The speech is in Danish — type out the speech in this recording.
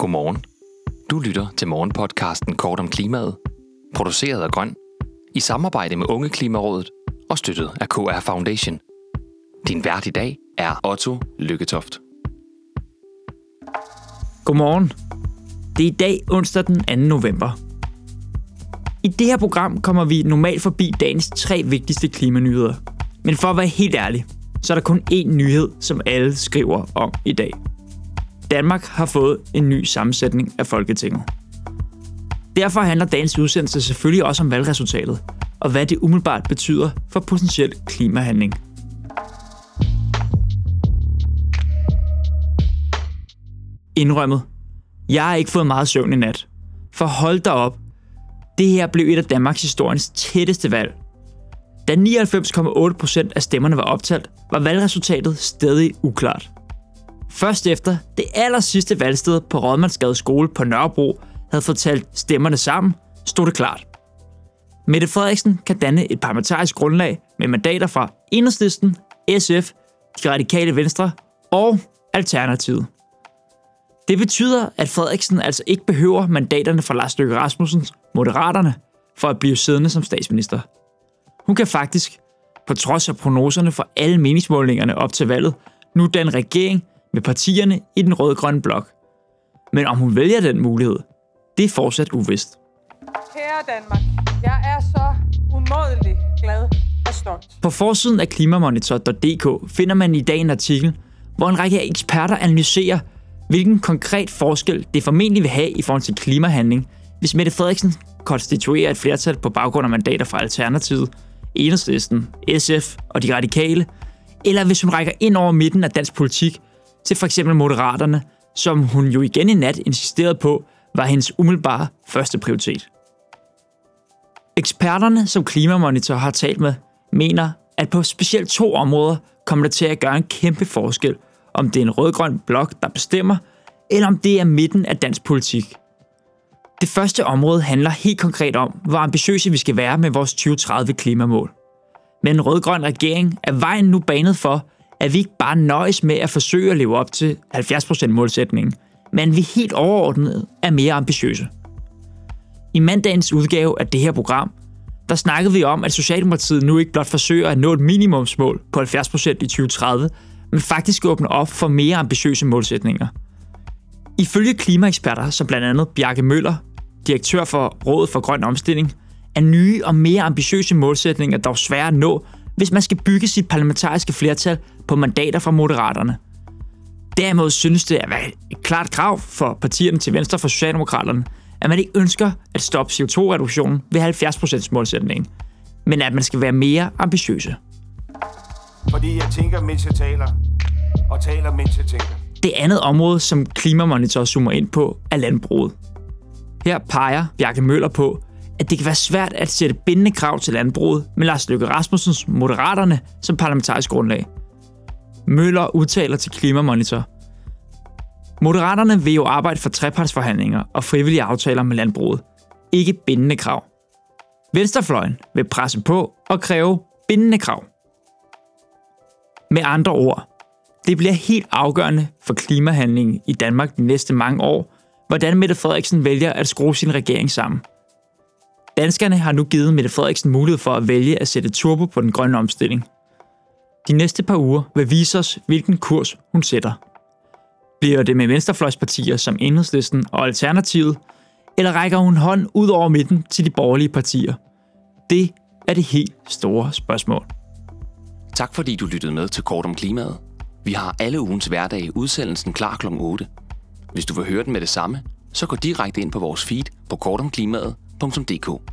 Godmorgen. Du lytter til morgenpodcasten Kort om klimaet, produceret af Grøn, i samarbejde med Unge Klimarådet og støttet af KR Foundation. Din vært i dag er Otto Lykketoft. Godmorgen. Det er i dag onsdag den 2. november. I det her program kommer vi normalt forbi dagens tre vigtigste klimanyheder. Men for at være helt ærlig, så er der kun én nyhed, som alle skriver om i dag. Danmark har fået en ny sammensætning af Folketinget. Derfor handler dagens udsendelse selvfølgelig også om valgresultatet, og hvad det umiddelbart betyder for potentiel klimahandling. Indrømmet. Jeg har ikke fået meget søvn i nat. For hold da op. Det her blev et af Danmarks historiens tætteste valg. Da 99,8% af stemmerne var optalt, var valgresultatet stadig uklart. Først efter det aller sidste valgsted på Rådmandsgade skole på Nørrebro havde fortalt stemmerne sammen, stod det klart. Mette Frederiksen kan danne et parlamentarisk grundlag med mandater fra Enhedslisten, SF, De Radikale Venstre og Alternativet. Det betyder, at Frederiksen altså ikke behøver mandaterne fra Lars Løkke Rasmussens Moderaterne for at blive siddende som statsminister. Hun kan faktisk, på trods af prognoserne for alle meningsmålingerne op til valget, nu den regering med partierne i den rød-grønne blok. Men om hun vælger den mulighed, det er fortsat uvist. Kære Danmark, jeg er så umådelig glad og stolt. På forsiden af klimamonitor.dk finder man i dag en artikel, hvor en række eksperter analyserer, hvilken konkret forskel det formentlig vil have i forhold til klimahandling, hvis Mette Frederiksen konstituerer et flertal på baggrund af mandater fra Alternativet, Enhedslisten, SF og de radikale, eller hvis hun rækker ind over midten af dansk politik til for eksempel Moderaterne, som hun jo igen i nat insisterede på, var hendes umiddelbare første prioritet. Eksperterne, som Klimamonitor har talt med, mener, at på specielt to områder kommer det til at gøre en kæmpe forskel, om det er en rødgrøn blok, der bestemmer, eller om det er midten af dansk politik. Det første område handler helt konkret om, hvor ambitiøse vi skal være med vores 2030 klimamål. Men en rødgrøn regering er vejen nu banet for, at vi ikke bare nøjes med at forsøge at leve op til 70% målsætningen, men vi helt overordnet er mere ambitiøse. I mandagens udgave af det her program, der snakkede vi om, at Socialdemokratiet nu ikke blot forsøger at nå et minimumsmål på 70% i 2030, men faktisk åbner op for mere ambitiøse målsætninger. Ifølge klimaeksperter som blandt andet Bjarke Møller, direktør for Rådet for Grøn Omstilling, er nye og mere ambitiøse målsætninger dog svære at nå, hvis man skal bygge sit parlamentariske flertal på mandater fra Moderaterne. Derimod synes det at være et klart krav for partierne til venstre for Socialdemokraterne, at man ikke ønsker at stoppe CO2-reduktionen ved 70% målsætningen, men at man skal være mere ambitiøse. Fordi jeg tænker, mens jeg taler, og taler, mens jeg tænker. Det andet område, som Klimamonitor zoomer ind på, er landbruget. Her peger Bjarke Møller på, at det kan være svært at sætte bindende krav til landbruget med Lars Løkke Rasmussens Moderaterne som parlamentarisk grundlag. Møller udtaler til Klimamonitor. Moderaterne vil jo arbejde for trepartsforhandlinger og frivillige aftaler med landbruget. Ikke bindende krav. Venstrefløjen vil presse på og kræve bindende krav. Med andre ord, det bliver helt afgørende for klimahandlingen i Danmark de næste mange år, hvordan Mette Frederiksen vælger at skrue sin regering sammen. Danskerne har nu givet Mette Frederiksen mulighed for at vælge at sætte turbo på den grønne omstilling. De næste par uger vil vise os, hvilken kurs hun sætter. Bliver det med venstrefløjspartier som Enhedslisten og Alternativet, eller rækker hun hånd ud over midten til de borgerlige partier? Det er det helt store spørgsmål. Tak fordi du lyttede med til Kort om klimaet. Vi har alle ugens hverdag udsendelsen klar kl. 8. Hvis du vil høre den med det samme, så gå direkte ind på vores feed på kortomklimaet.dk.